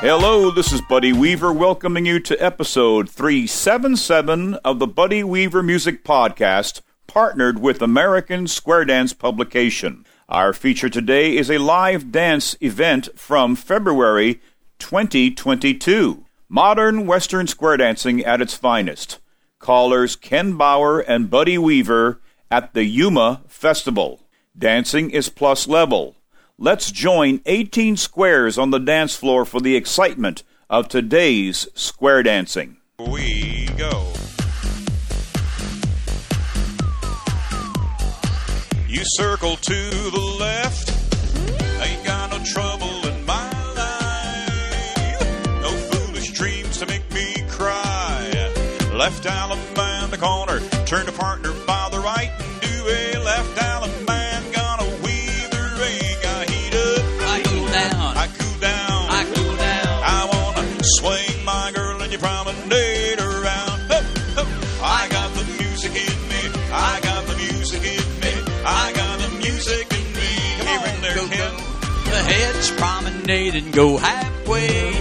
Hello, this is Buddy Weaver welcoming you to episode 377 of the Buddy Weaver Music Podcast, partnered with American Square Dance Publication. Our feature today is a live dance event from February 2022. Modern Western square dancing at its finest. Callers Ken Bower and Buddy Weaver at the Yuma Festival. Dancing is plus level. Let's join 18 squares on the dance floor for the excitement of today's square dancing. We go. You circle to the left. Ain't got no trouble in my life. No foolish dreams to make me cry. Left Allemande the corner. Turn to partner heads promenade and go halfway.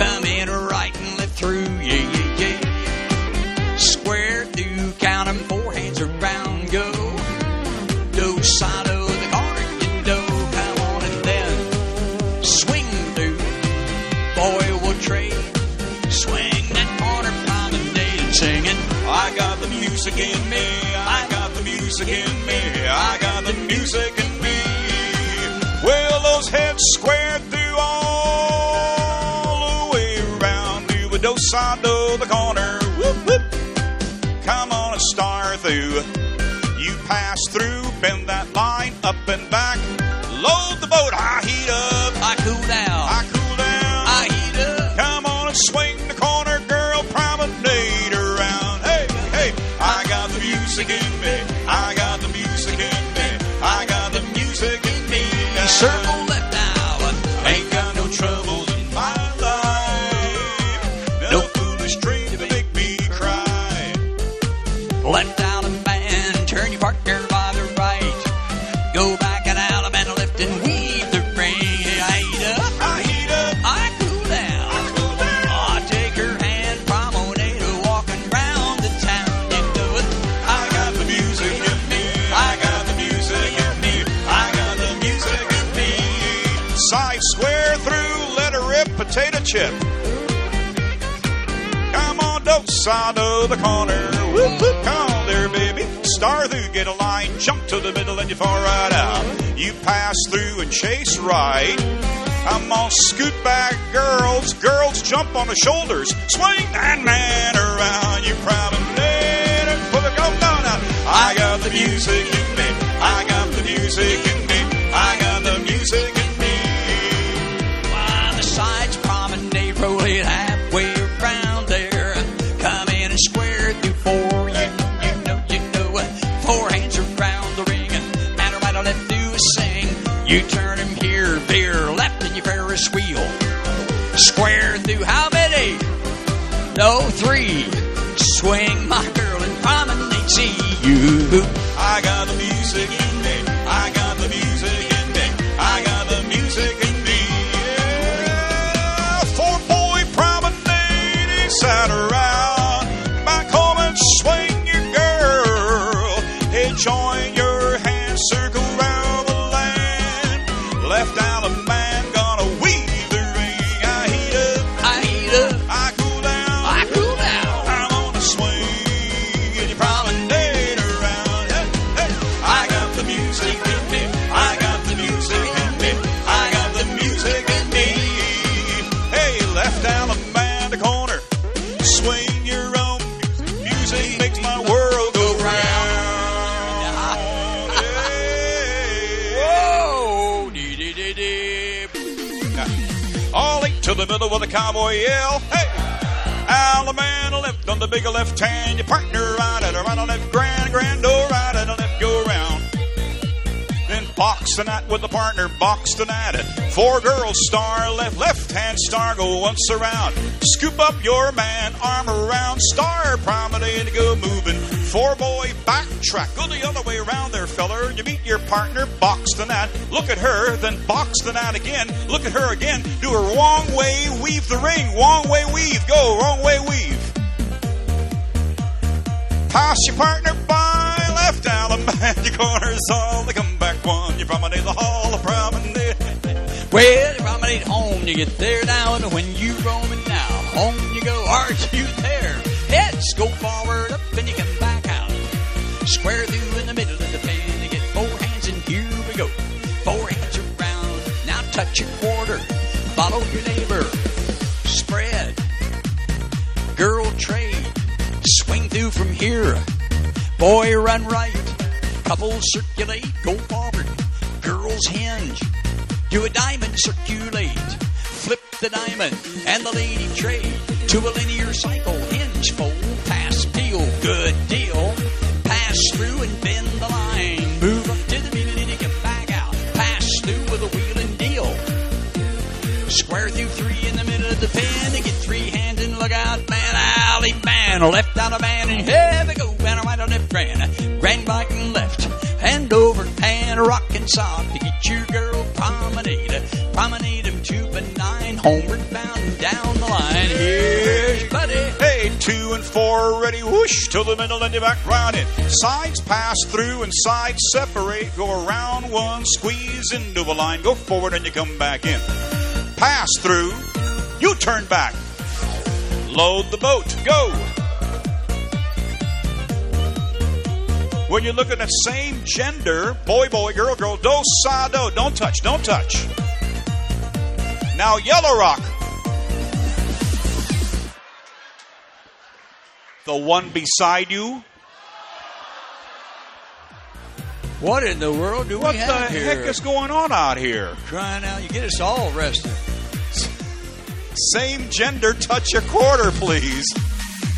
Come in right and left through, yeah, yeah, yeah. Square through, count 'em, four hands around, go. Do side of the corner, you know, come on and then swing through. Boy, we'll trade. Swing that corner promenade and singing. I got the music in me. I got the music in me. I got the music in me. Those heads squared through all the way around to the of the corner. Whoop, whoop. Come on and star through. You pass through, bend that line Come on, don't side of the corner. Whoop, whoop. Come there, baby. Star through, get a line, jump to the middle, and you fall right out. You pass through and chase right. I'm on scoot back, girls. Girls jump on the shoulders. Swing that man around. You promenade and a go down. I got the music in me. I got the music in me. You turn him here, there, left in your Ferris wheel. Square through how many? No, three. Swing my girl and promenade. See you. I got the music cowboy yell. Hey! Allemande left on the bigger left hand. Your partner right and a right on left grand, grand, oh right and a left go round. Then box the nut with the partner, box the nut. Four girls, star left, left hand star, go once around. Scoop up your man, arm around, star promenade, go moving. Four boy, backtrack, go the other way around there, feller. You meet your partner, box the nut, look at her, then box the nut again, look at her again, do a wrong way, weave the ring, wrong way, weave, go, wrong way, weave. Pass your partner by left Allemande. Your corners all the comeback one. You promenade the hall of promenade. Well, you promenade home, you get there now, and when you roaming now, home you go, are you there? Heads go forward, up, and you come back. Square through in the middle of the pen, you get four hands, and here we go. Four hands around, now touch your quarter, follow your neighbor, spread, girl trade, swing through from here. Boy, run right. Couples circulate, go forward. Girls hinge. Do a diamond circulate. Flip the diamond and the lady trade to a linear cycle. Through and bend the line. Move up to the middle and get back out. Pass through with a wheel and deal. Square through three in the middle of the pen and get three hands and look out, man, alley man, left out a man and here we go, and right on left grand, grand back and left, hand over hand, rock and soft to get your girl promenade, promenade him to benign, homeward and four, ready, whoosh, to the middle and you back round it. Sides pass through and sides separate. Go around one, squeeze into a line, go forward and you come back in. Pass through, you turn back. Load the boat, go. When you're looking at same gender, boy, boy, girl, girl, do, sa, do, don't touch, don't touch. Now, Yellow Rock. The one beside you. What in the world do What we have here? What the heck is going on out here? Crying out, you get us all arrested. Same gender, touch a quarter, please.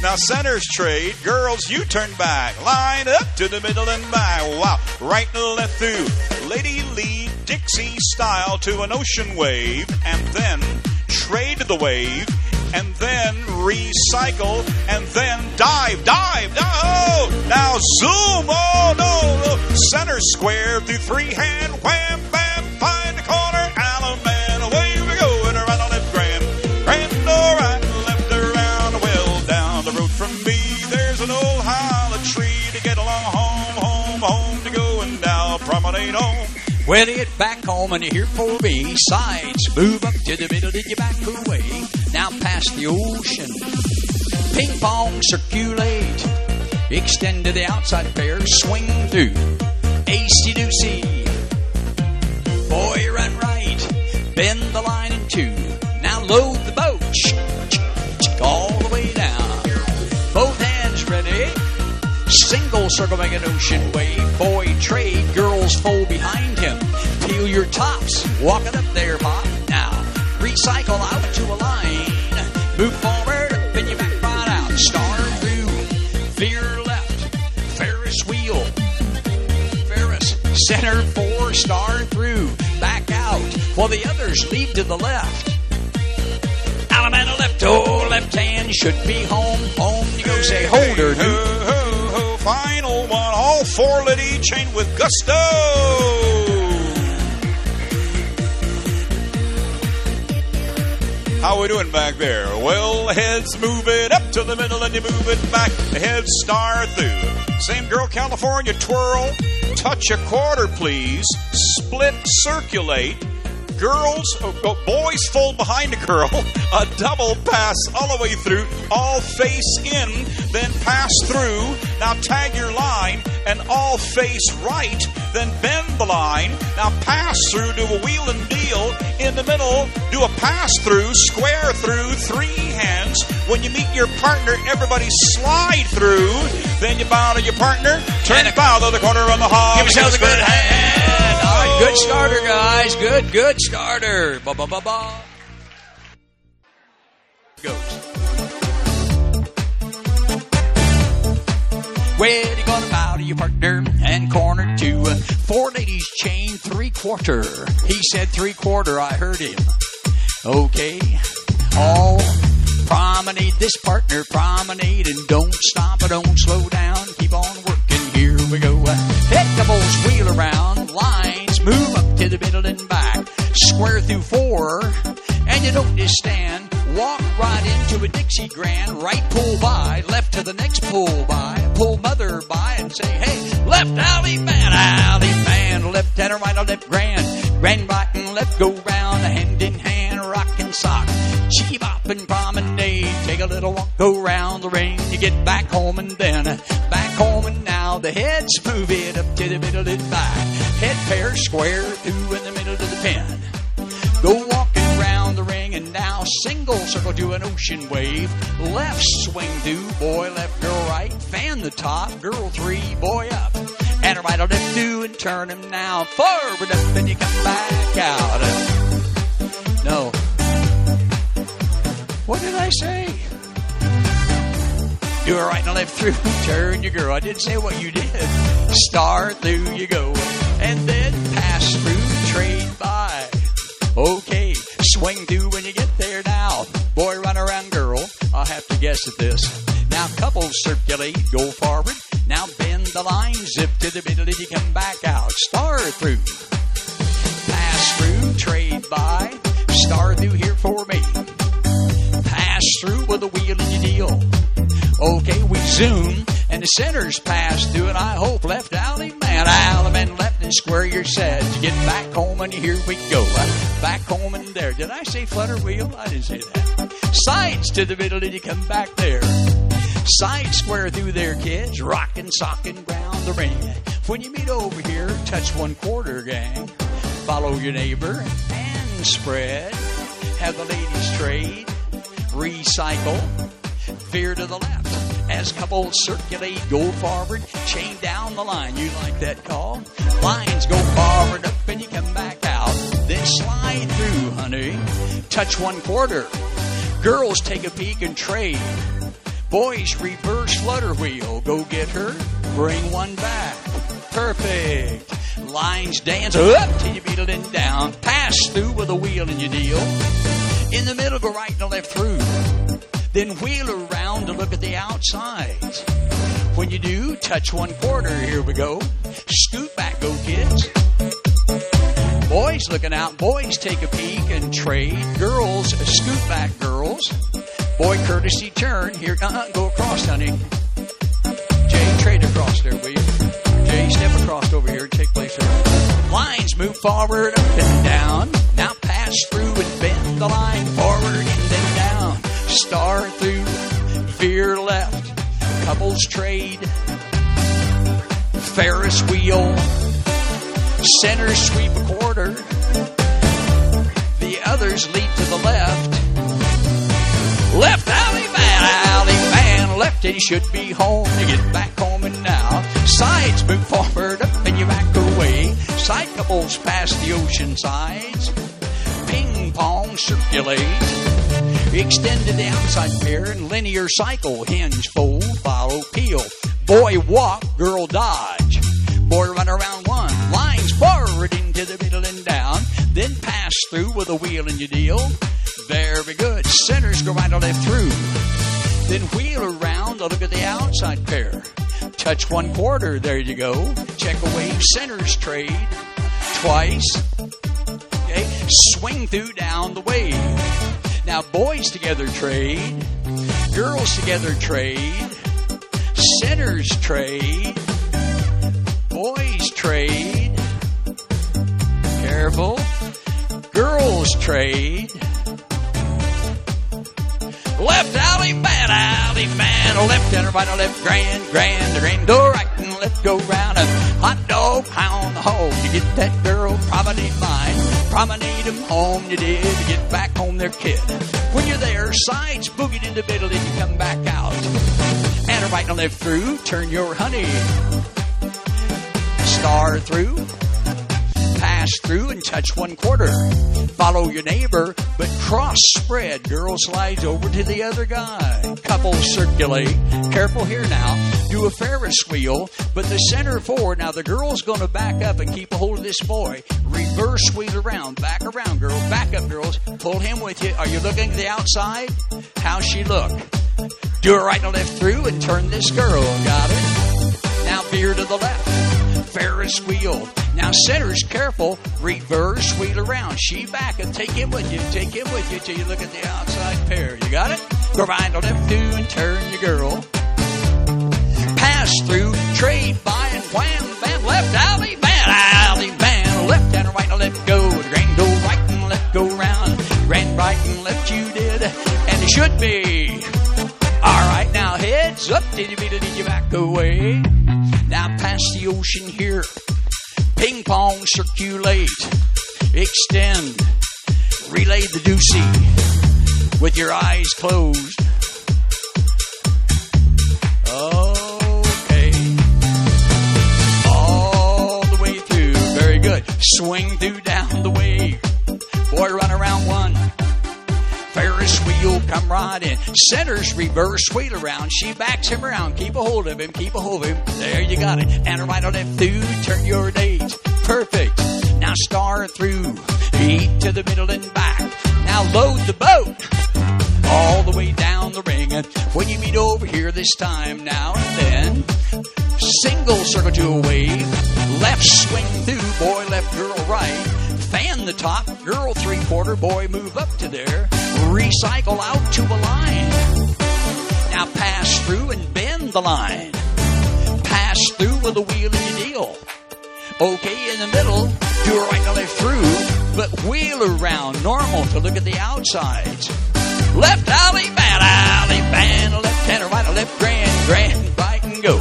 Now, centers trade. Girls, you turn back. Line up to the middle and back. Wow. Right and left through. Lady lead Dixie style to an ocean wave. And then trade the wave. And then recycle. And then dive, dive, dive. Oh, now zoom. Oh, no. Center square through three hand. Wham, bam, find the corner. Allemande. Away we go. And around the left grand. Grand or right, left around. Well, down the road from me, there's an old hollow tree to get along home, home, home to go and now promenade home. When you get back home and you hear for me, sides move up to the middle, did you back away? Now past the ocean, ping pong circulate, extend to the outside pair, swing through, Acey Deucey. Boy, run right, bend the line in two. Now load the boat, all the way down. Both hands ready. Single circle make an ocean wave. Boy trade, girls fold behind him. Peel your tops, walk it up there, Pop. Now, recycle out. Move forward, up and you back right out. Star through, veer left. Ferris wheel. Ferris, center four, star through. Back out, while the others lead to the left. Allemande left, oh, left hand should be home. Home, you go say, hold her, Ho, dude. ho, ho, final one. All four each chain with gusto. How we doing back there? Well, heads move it up to the middle and you move it back. The heads star through. Same girl, California twirl. Touch a quarter, please. Split circulate. Girls, oh, oh, boys fold behind a girl. A double pass all the way through. All face in, then pass through. Now tag your line and all face right. Then bend the line. Now pass through, do a wheel and deal. In the middle, do a pass through, square through, three hands. When you meet your partner, everybody slide through. Then you bow to your partner. Turn And bow to the corner on the hall. Give yourselves a good hand. All right, good starter, guys. Good, good starter. Ba ba ba ba. Goes. Well, you gonna bow to your partner and corner two. Four ladies chain three quarter. He said three quarter, I heard him. Okay. All promenade this partner, promenade and don't stop or don't slow down. Keep on working. Here we go. Uh, head couples wheel around. Lines move up to the middle and back. Square through four. And you don't stand. Walk right into a Dixie Grand. Right pull by. Left to the next pull by. Pull mother by and say, hey, left alley man, alley man. Left and right, left grand. Grand right and left go round. Hand in hand, rock and sock. Cheeky bop and promenade. Take a little walk, go round the ring. You get back home and then back home and now the heads move it up to the middle and back. Head pair square through in the middle of the pin. Go walking single circle to an ocean wave. Left swing do, boy left, girl right. Fan the top, girl three, boy up. And right on left two and turn him now forward up and you come back out. No. What did I say? Do a right and a left through, turn your girl. I didn't say what you did. Star through you go. And then pass through, trade by. Okay, swing through when you get there now. Boy, run around, girl. I'll have to guess at this. Now, couples circulate, go forward. Now, bend the line, zip to the middle, and you come back out. Star through. Pass through, trade by. Star through here for me. Pass through with a wheel and you deal. Okay, we zoom, and the center's pass through, and I hope left out alley man, alley man left and square your set. You get back home, and here we go. Back home and there. Did I say flutter wheel? I didn't say that. Sides to the middle, and you come back there. Side square through there, kids. Rockin', sockin', ground the ring. When you meet over here, touch one quarter, gang. Follow your neighbor and spread. Have the ladies trade. Recycle veer to the left. As couples circulate, go forward, chain down the line. You like that call? Lines go forward up and you come back out. Then slide through, honey. Touch one quarter. Girls take a peek and trade. Boys reverse flutter wheel. Go get her. Bring one back. Perfect. Lines dance up till you beat it in down. Pass through with a wheel and you deal. In the middle, go right and left through then wheel around to look at the outside. When you do, touch one quarter. Here we go. Scoot back, go kids. Boys looking out. Boys take a peek and trade. Girls, scoot back, girls. Boy, courtesy turn. Here, uh-uh, go across, honey. Jay, trade across there, will you? Jay, step across over here take place there. Lines move forward, up and down. Now pass through and bend the line forward star through, veer left, couples trade, Ferris wheel, center sweep a quarter, the others lead to the left, left alley man, alley man, left and you should be home. To get back home and now, sides move forward up and you back away, side couples pass the ocean sides, ping pong circulate. Extend to the outside pair and linear cycle. Hinge, fold, follow, peel. Boy walk, girl dodge. Boy run around one. Lines forward into the middle and down. Then pass through with a wheel and you deal. Very good. Centers go right or left through. Then wheel around look at the outside pair. Touch one quarter. There you go. Check away. Centers trade. Twice. Okay. Swing through down the wave. Now, boys together trade, girls together trade, centers trade, boys trade. Careful. Girls trade. Left alley, bad alley, man. Left and right, left, grand, grand, grand. Go right and left, go round. A hot dog, pound the hole. You get that girl, promenade mine. Promenade them home, you did. To get back home, their kid. When you're there, sides boogied in the middle, then you come back out. And a right and left through, turn your honey. Star through, pass through and touch one quarter. Follow your neighbor, but cross spread. Girl slides over to the other guy. Couples circulate. Careful here now. Do a Ferris wheel, but the center forward. Now the girl's going to back up and keep a hold of this boy. Reverse wheel around. Back around, girl, Back up, girls. Pull him with you. Are you looking to the outside? How's she look? Do a right and left through and turn this girl. Got it? Now veer to the left. Ferris wheel. Now center's careful. Reverse wheel around. She back and take him with you. Take him with you till you look at the outside pair. You got it? To left through and turn your girl. Pass through. Trade by and wham bam left alley man alley man left and right and left go. Grand go right and left go round. Grand right and left you did and it should be. All right, now heads up, did you be the did you back away? Now past the ocean here, ping pong circulate, extend, relay the deucey with your eyes closed. Okay, all the way through, very good. Swing through down the wave, boy, run around one. Ferris wheel, come right in. Centers reverse wheel around. She backs him around. Keep a hold of him. Keep a hold of him. There you got it. And right on left through. Turn your date. Perfect. Now star through. Eat to the middle and back. Now load the boat. All the way down the ring. And when you meet over here this time now and then, single circle to a wave. Left swing through. Boy, left girl right fan the top, girl three quarter, boy move up to there, recycle out to a line. Now pass through and bend the line. Pass through with a wheel and you deal. Okay, in the middle, do a right and left through, but wheel around normal to look at the outsides. Left alley, bad alley, band, left hand, right, left, grand, grand, bite and go.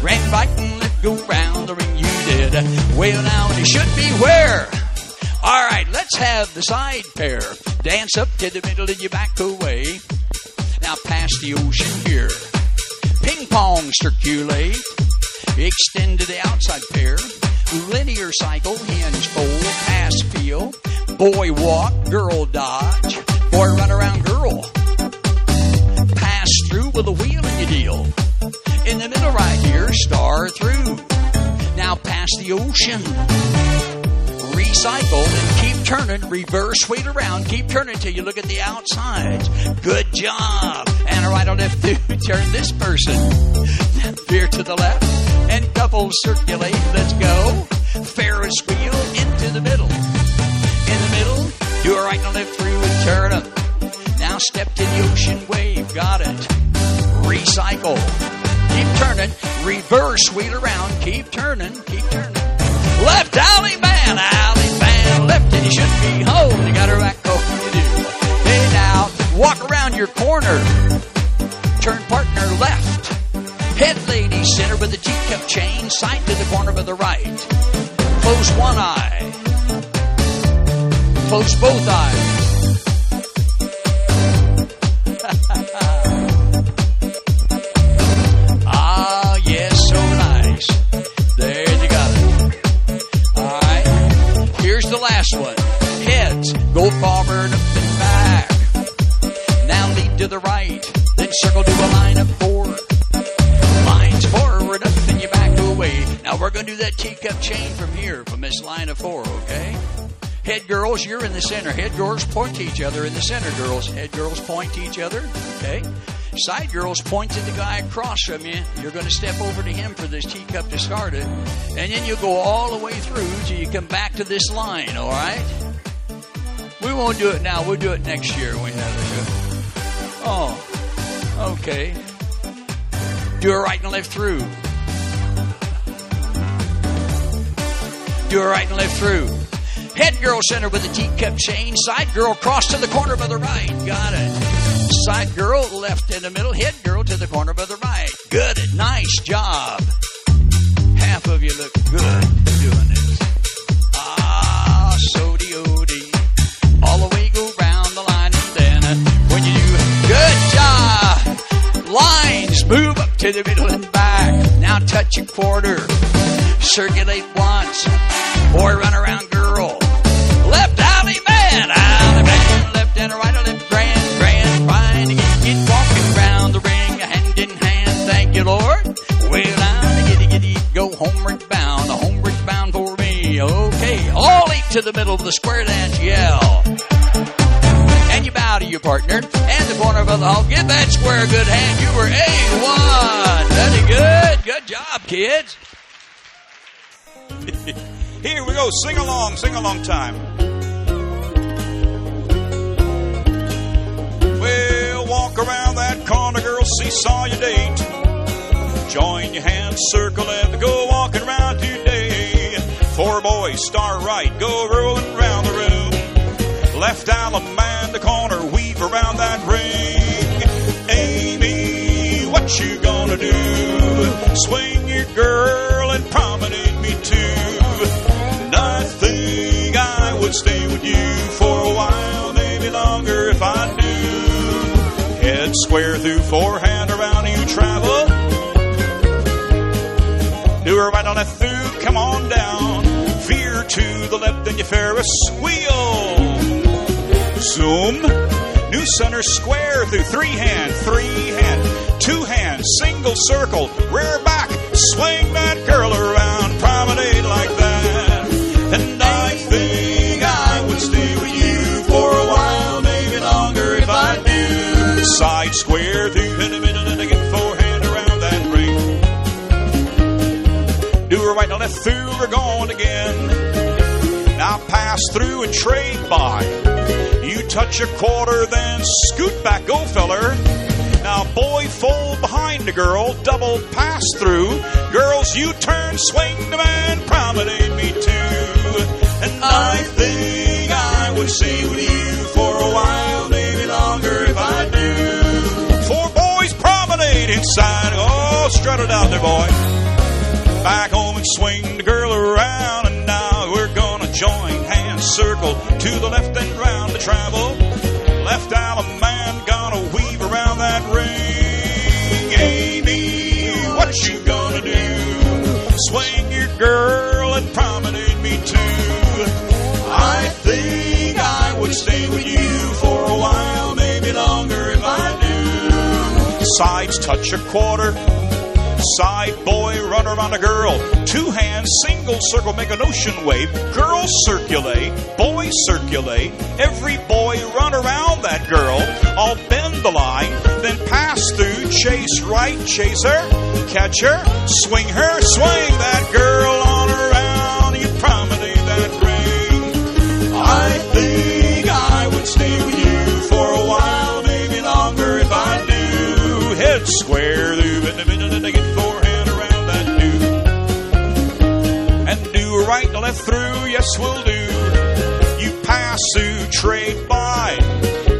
Grand bite and left, go round the ring you did. Well, now you should be where? All right, let's have the side pair. Dance up to the middle and you back away. Now past the ocean here. Ping pong circulate. Extend to the outside pair. Linear cycle, hinge fold, pass feel. Boy walk, girl dodge. Boy run around, girl. Pass through with a wheel and you deal. In the middle right here, star through. Now past the ocean recycle keep turning, reverse wheel around, keep turning till you look at the outside. Good job. And a right on left through, turn this person. Veer to the left and double circulate. Let's go. Ferris wheel into the middle. In the middle, do a right and left through and turn them. Now step to the ocean wave. Got it. Recycle. Keep turning. Reverse wheel around. Keep turning. Keep turning. Left alley man, alley man, left and you should be home. You got her back home, you do. Hey now, walk around your corner. Turn partner left. Head lady center with the teacup chain, side to the corner of the right. Close one eye. Close both eyes. last one. Heads go forward up and back. Now lead to the right. Then circle to a line of four. Lines forward up and you back away. Now we're going to do that teacup chain from here, from this line of four, okay? Head girls, you're in the center. Head girls point to each other in the center, girls. Head girls point to each other, okay? Side girls point to the guy across from you. You're going to step over to him for this teacup to start it. And then you'll go all the way through till you come back to this line, all right? We won't do it now. We'll do it next year we have it. Oh, okay. Do a right and left through. Do a right and left through. Head girl center with the teacup chain. Side girl cross to the corner by the right. Got it. Side girl left in the middle. Head girl to the corner by the right. Good. Nice job. Half of you look good doing this. Ah, so odi. All the way go round the line and then uh, when you do good job. Lines move up to the middle and back. Now touch a quarter. Circulate once. Boy run around to the middle of the square dance, yell. And you bow to your partner, and the corner of the hall. Give that square a good hand. You were A1. Very good. Good job, kids. Here we go. Sing along, sing along time. Well, walk around that corner, girl, seesaw your date. Join your hand circle and go walking around today. Start right, go rolling around the room. Left Allemande corner, weave around that ring. Amy, what you gonna do? Swing your girl and promenade me too. I think I would stay with you for a while, maybe longer if I do. Head square through forehand around you travel. Do her right on a through, come on to the left and you Ferris wheel. Zoom. New center square through three hand, three hand, two hand, single circle, rear back. Swing that girl around, promenade like that. And I think I would stay with you for a while, maybe longer if I do. Side square through in the middle and again forehand around that ring. Do her right and left through, we're going again. Now pass through and trade by. You touch a quarter, then scoot back, go feller. Now, boy, fold behind the girl, double pass through. Girls, you turn, swing the man, promenade me too. And I think I would stay with you for a while, maybe longer if I do. Four boys promenade inside. Oh, strut it out there, boy. Back home and swing the girl circle to the left and round to travel. Left Allemande gonna weave around that ring. Amy, what you gonna do? Swing your girl and promenade me too. I think I would stay with you for a while, maybe longer if I do. Sides touch a quarter, Side boy, run around a girl. Two hands, single circle, make an ocean wave. Girls circulate, boys circulate. Every boy run around that girl. I'll bend the line, then pass through, chase right, chase her, catch her, swing her, swing that girl on around. You promenade that ring. I think I would stay with you for a while, maybe longer if I do. Head square through, yes, we'll do. You pass through, trade by,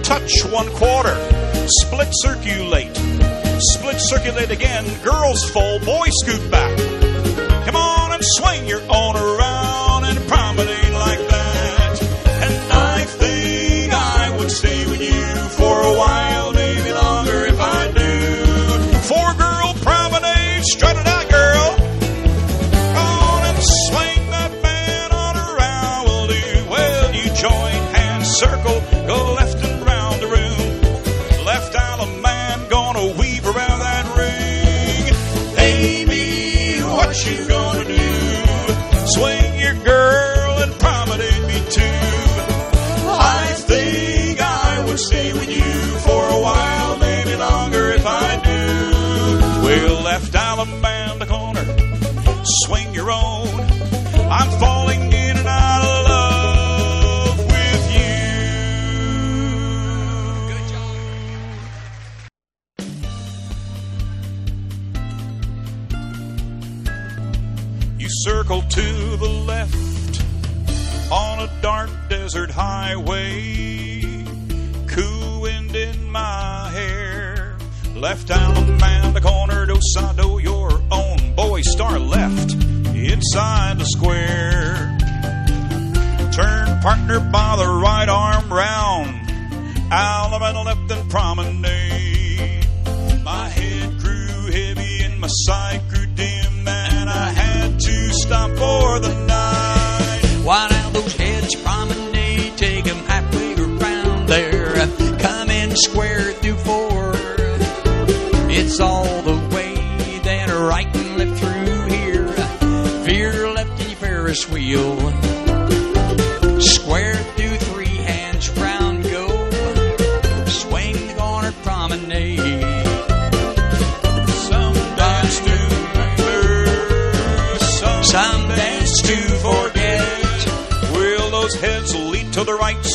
touch one quarter, split circulate, split circulate again. Girls fold, boys scoot back. Come on and swing your own circle to the left on a dark desert highway. Cool wind in my hair. Left Allemande corner, Dosado, your own boy star left inside the square. Turn partner by the right arm round. Allemande left and promenade. My head grew heavy and my sight stop for the night. Why now those heads promenade, take 'em halfway around there. Come in square through four. It's all the way, then right and left through here. Veer left in your Ferris wheel.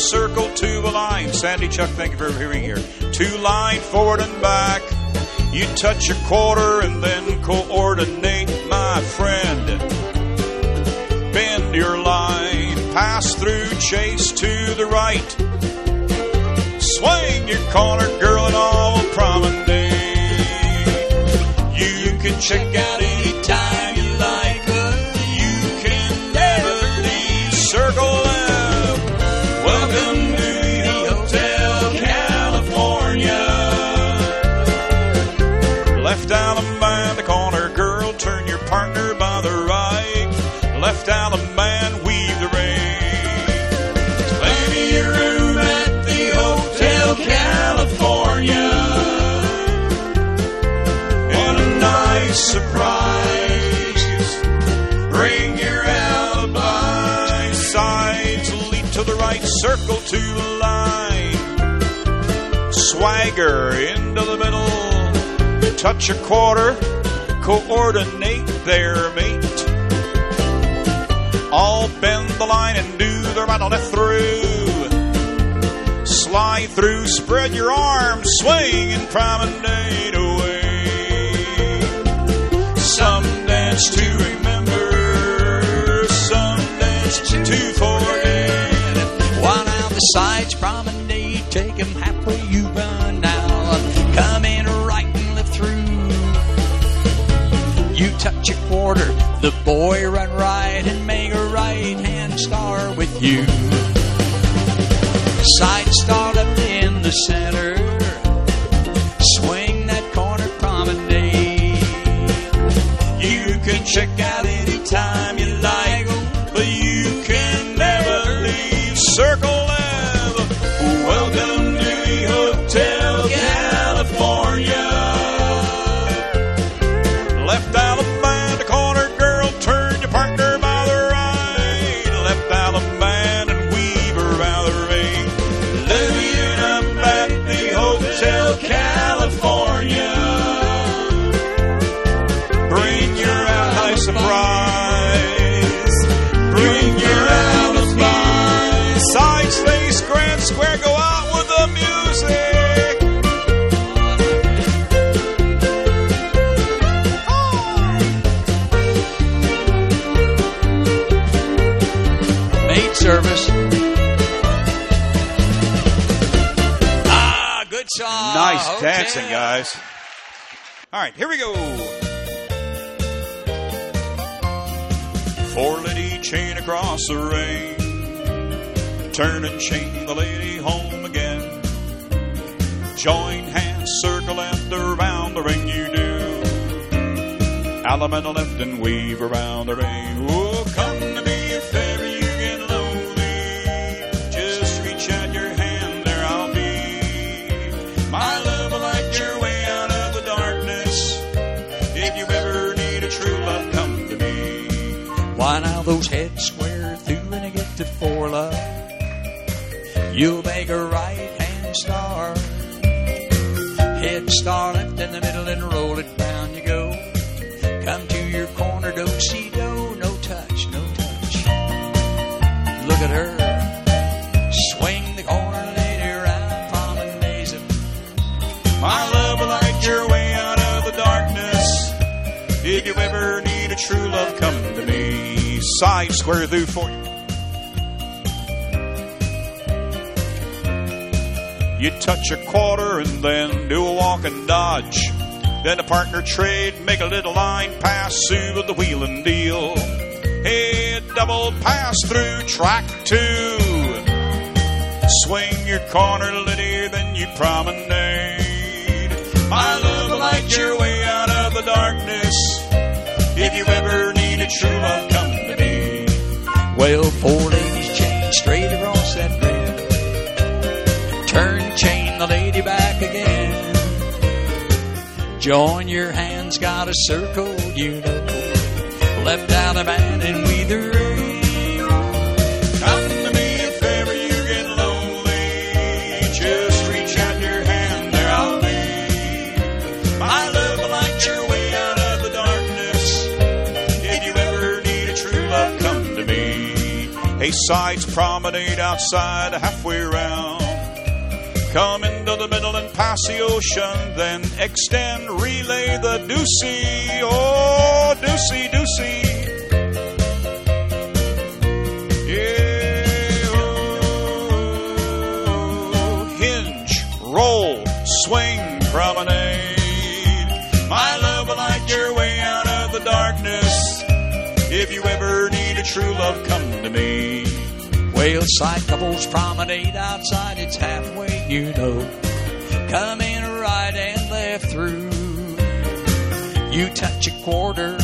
Circle to a line. Sandy Chuck, thank you for hearing here. Two line, forward and back. You touch a quarter and then coordinate, my friend. Bend your line, pass through, chase to the right. Swing your corner, girl, and all promenade. You can check out Swagger into the middle. Touch a quarter. Coordinate there, mate. All bend the line and do the right on through. Slide through, spread your arms, swing and promenade away. Some dance to remember, some dance to forget. Why now the sides promenade, take 'em boy run right and make a right hand star with you. Side Nice oh, Okay. dancing, guys. All right, here we go. Four lady chain across the ring. Turn and chain the lady home again. Join hands, circle and around the ring you do. Allemande left and weave around the ring. Oh, those heads square through and you get to four love. You'll make a right hand star. Head star left in the middle and roll it down you go. Come to your corner, do see do, no touch, no touch. Look at her. Side square through for you. You touch a quarter and then do a walk and dodge. Then a partner trade, make a little line pass through the wheel and deal. Hey, double pass through track two. Swing your corner, Liddy, then you promenade. My love will light your way out of the darkness. If you ever need a true love, come. Well, four ladies chain straight across that ring. Turn, chain the lady back again. Join your hands, got a circle, you know. Left out of band Sides promenade outside halfway round. Come into the middle and pass the ocean, then extend, relay the deucey. Oh, deucey. Yeah. oh, hinge, roll, swing, promenade. My love will light your way out of the darkness. If you ever need a true love, come to me. Whaleside couples promenade outside, it's halfway, you know. Come in right and left through. You touch a quarter,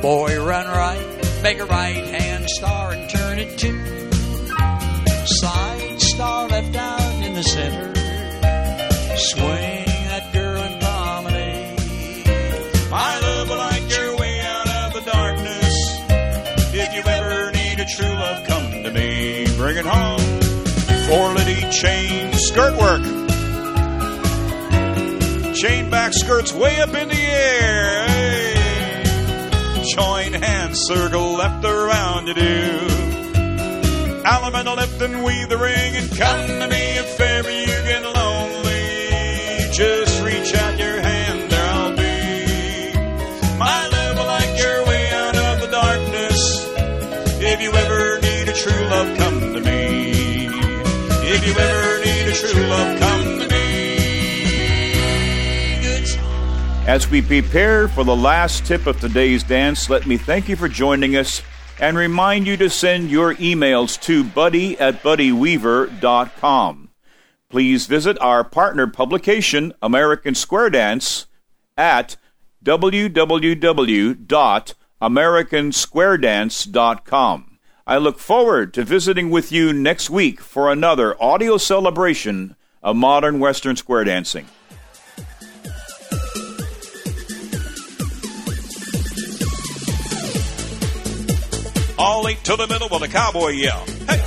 boy, run right. Make a right hand star and turn it two. Side star left out in the center. Swing Bring it home. Four litty chain skirt work. Chain back skirts way up in the air. Hey. Join hands, circle left around you do. Allemande left and weave the ring and come As we prepare for the last tip of today's dance, let me thank you for joining us and remind you to send your emails to buddy at buddyweaver.com. Please visit our partner publication, American Square Dance, at www.americansquaredance.com. I look forward to visiting with you next week for another audio celebration of modern Western square dancing. All to the middle with a cowboy yell. Hey!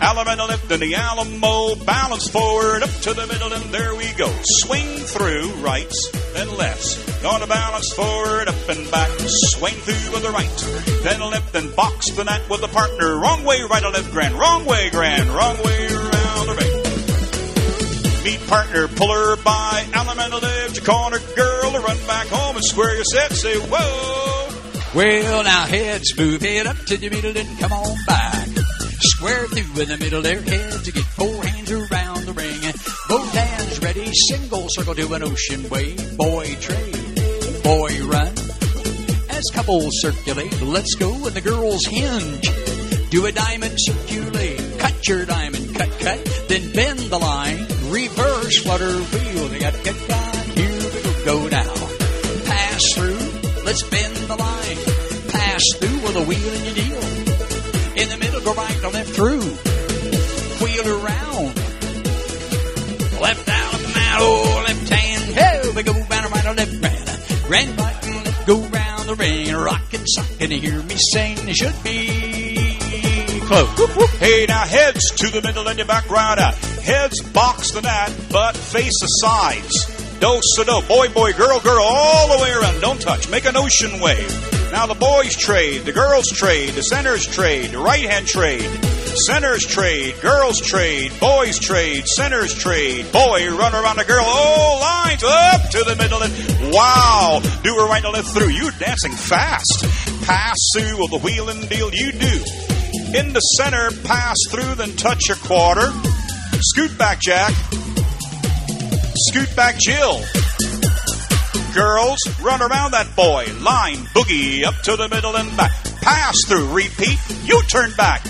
Alabama lift and the Alamo balance forward up to the middle and there we go. Swing through rights then lefts. Gonna balance forward up and back. Swing through with the right. Then left and box the gnat with the partner. Wrong way, right or left, grand. Wrong way, grand. Wrong way around the ring. Meet partner, pull her by. Alabama lift your corner girl run back home and square your set. Say whoa. Well, now heads move head up to the middle and come on back. Square through in the middle there, heads to get four hands around the ring. Both hands ready, single circle to an ocean wave. Boy trade, boy run. As couples circulate, let's go and the girls hinge. Do a diamond circulate, cut your diamond, cut, cut. Then bend the line, reverse, flutter, wheel, cut, cut, cut. Here we go, go now. Pass through, let's bend the line. Pass through with a wheel and you deal. In the middle, go right or left through. Wheel around. Left out of the oh, left hand. Hey, we go round, right or left, grand. Grand button, let's go round the ring. Rock and sock, and hear me sing. It should be close. Whoop, whoop. Hey, now heads to the middle and your back right out. Heads box the gnat, but face the sides. Do so do. Boy, boy, girl, girl, all the way around. Don't touch. Make an ocean wave. Now the boys trade, the girls trade, the centers trade, the right hand trade. Centers trade, girls trade, boys trade, centers trade. Boy, run around the girl. Oh, lines up to the middle and wow, do a right and left through. You're dancing fast. Pass through with the wheel and deal you do. In the center, pass through, then touch your quarter. Scoot back, Jack. Scoot back, Jill. Girls, run around that boy. Line, boogie, up to the middle and back. Pass through, repeat. You turn back.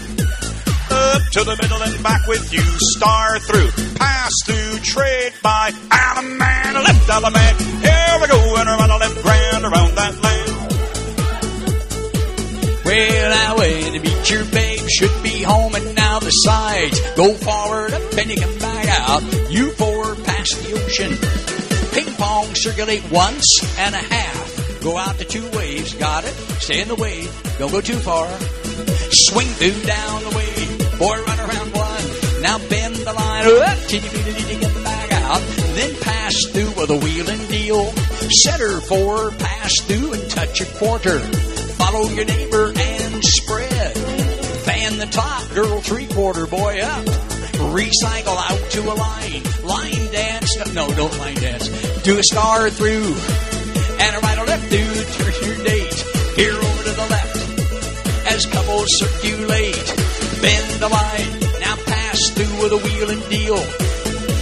Up to the middle and back with you. Star through. Pass through, trade by. Allemande, left Allemande. Here we go, and around the left grand around that land. Well, now way to meet your babe should be home and now the sides go forward up and you come back out. You four past the ocean. Pong circulate once and a half. Go out to two waves, got it? Stay in the wave, don't go too far. Swing through down the wave, boy run around one. Now bend the line up till you get back out. Then pass through with a wheel and deal. Center four, pass through and touch a quarter. Follow your neighbor and spread. Fan the top, girl three quarter, boy up. Recycle out to a line, line dance. No, don't line dance. Do a star through, and a right or left through. Turn your date here over to the left as couples circulate. Bend the line, now pass through with a wheel and deal.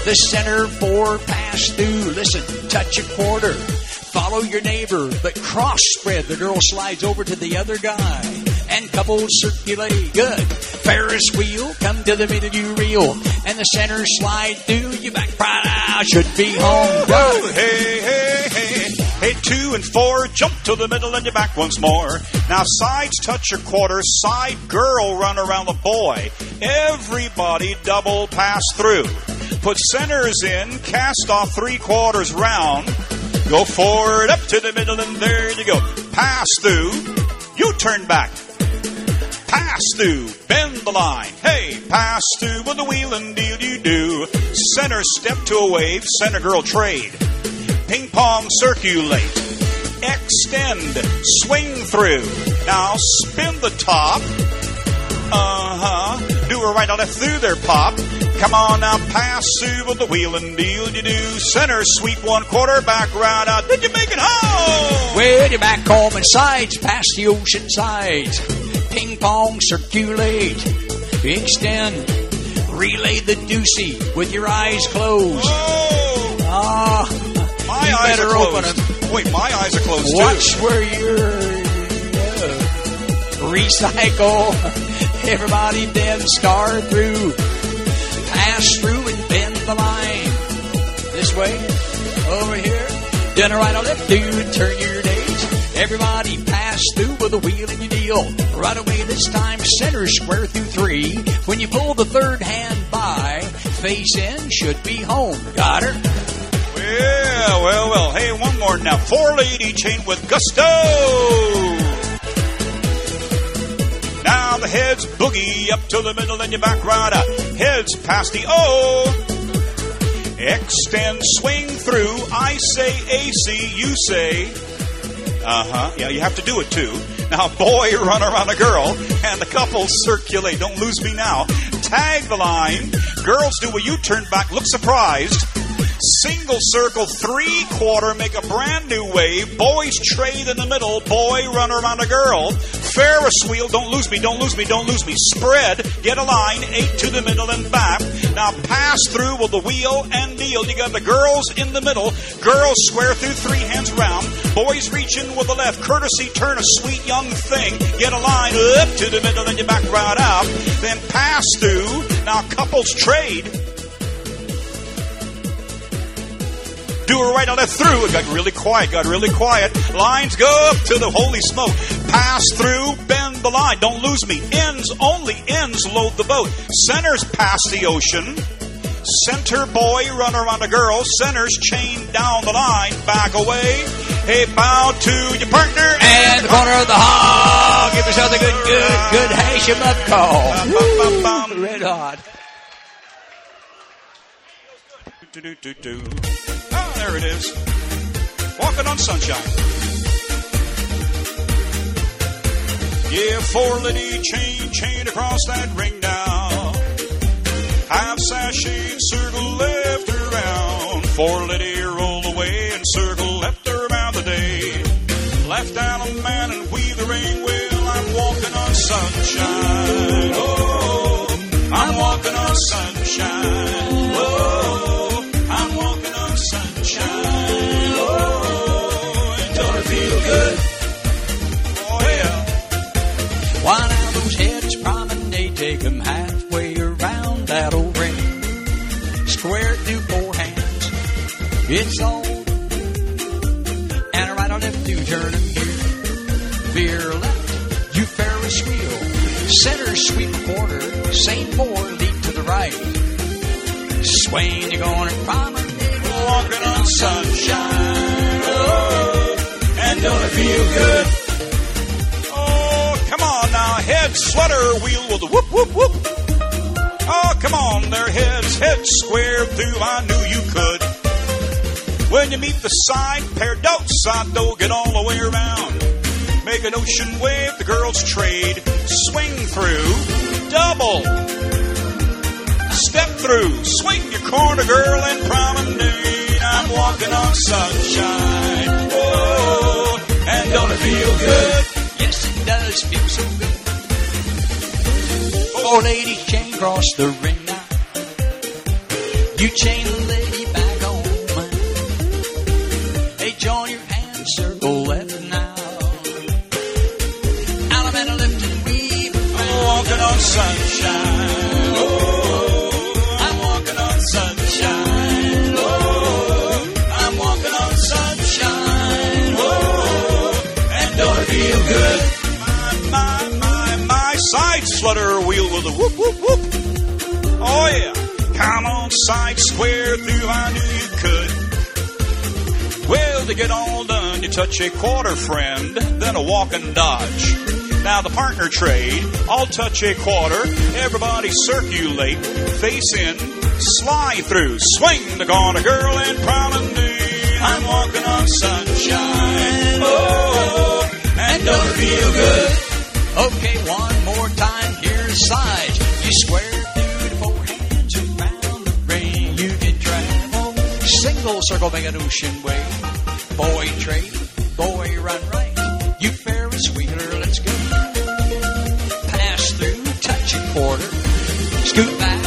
The center for pass through. Listen, touch a quarter. Follow your neighbor, but cross spread. The girl slides over to the other guy. And couples circulate. Good. Ferris wheel, come to the middle, you reel. And the center slide through. You back right out. Should be home. Good. Hey, hey, hey. Hey, two and four, jump to the middle and you're back once more. Now sides touch your quarter, side girl run around the boy. Everybody double pass through. Put centers in, cast off three quarters round. Go forward, up to the middle, and there you go. Pass through. You turn back. Pass through. Bend the line. Hey, pass through with the wheel and deal you do. Center step to a wave. Center girl trade. Ping pong circulate. Extend. Swing through. Now spin the top. Uh huh. Do a right or left through there, pop. Come on now, pass through with the wheel and deal you do. Center sweep one quarter, back right out. Did you make it home? With your back home and sides past the ocean sides. Ping pong circulate. Extend. Relay the deucey with your eyes closed. Ah, my You eyes better are open closed. Wait, my eyes are closed watch too. where you're. Recycle. Everybody then star through. Pass through and bend the line. This way. Over here. Then a right or left, dude. Turn your date. Everybody pass through with a wheel and you deal. Right away this time, center square through three. When you pull the third hand by, face in should be home. Got her? Yeah, well, well. Hey, one more now. Four lady chain with gusto. Now the heads boogie up to the middle and you back up. Heads past the O. Extend, swing through. I say Acey, you say. Uh huh. Yeah, you have to do it too. Now, boy, run around a girl, and the couples circulate. Don't lose me now. Tag the line. Girls do a U turn back, look surprised. Single circle, three quarter, make a brand new wave. Boys trade in the middle. Boy, run around a girl. Ferris wheel, don't lose me, don't lose me, don't lose me. Spread, get a line, eight to the middle and back. Now pass through with the wheel and deal. You got the girls in the middle. Girls square through three hands round. Boys reach in with the left. Courtesy turn a sweet young thing. Get a line up to the middle and you back right out. Then pass through. Now couples trade. Do a right or left through. It got really quiet, got really quiet. Lines go up to the holy smoke. Pass through, bend the line. Don't lose me. Ends, only ends load the boat. Centers pass the ocean. Center boy run around a girl. Centers chain down the line. Back away. Hey, bow to your partner. And the corner of the hog. Give yourself a good, good, good hash him up call. Bum, bum, bum. Red hot. Do, do, do, do. There it is. Walking on sunshine. Yeah, four lady chain, chain across that ring now. Half sashing, circle left around. Four lady roll away and circle left around the day. Left down a man and weave the ring well. I'm walking on sunshine. Oh, I'm walking on sunshine. It's all. And right on left, you turn. Veer left, you Ferris wheel. Center sweep quarter, same four, lead to the right. Swing, you're going to promenade. Walking on sunshine. Oh, and don't it feel good? Oh, come on now. Head sweater wheel with a whoop, whoop, whoop. Oh, come on. Their heads, heads square through. I knew you could. When you meet the side pair, don't sod get all the way around. Make an ocean wave, the girls trade. Swing through, double. Step through, swing your corner, girl, and promenade. I'm walking on sunshine. And don't it feel good? Yes, it does feel so good. Four eighty chain Lady the ring now. You chain the Side square through, I knew you could. Well, to get all done, you touch a quarter friend, then a walk and dodge. Now the partner trade, I'll touch a quarter, everybody circulate, face in, slide through, swing the corner, girl, and promenade. I'm walking on sunshine. Oh, oh, and don't feel good? Okay, one more time. Here's side. You square Single circle, make an ocean wave. Boy trade, boy run right. You Ferris wheeler, let's go. Pass through, touch a quarter. Scoot back.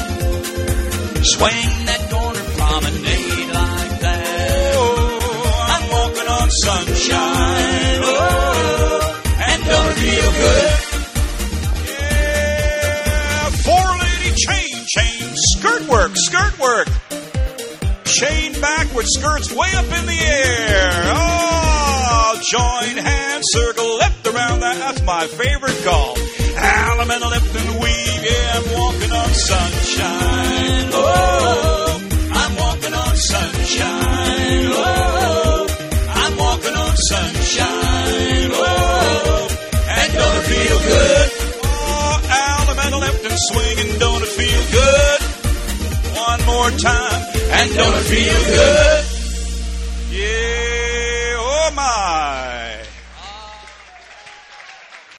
Swing skirts way up in the air. Oh, join hands, circle left around that. That's my favorite call. Allemande left and weave. Yeah, I'm walking on sunshine. Oh, I'm walking on sunshine. Oh, I'm walking on sunshine. Oh, and don't it feel good? Oh, Allemande left and swing, and don't it feel good? One more time, and don't it feel good?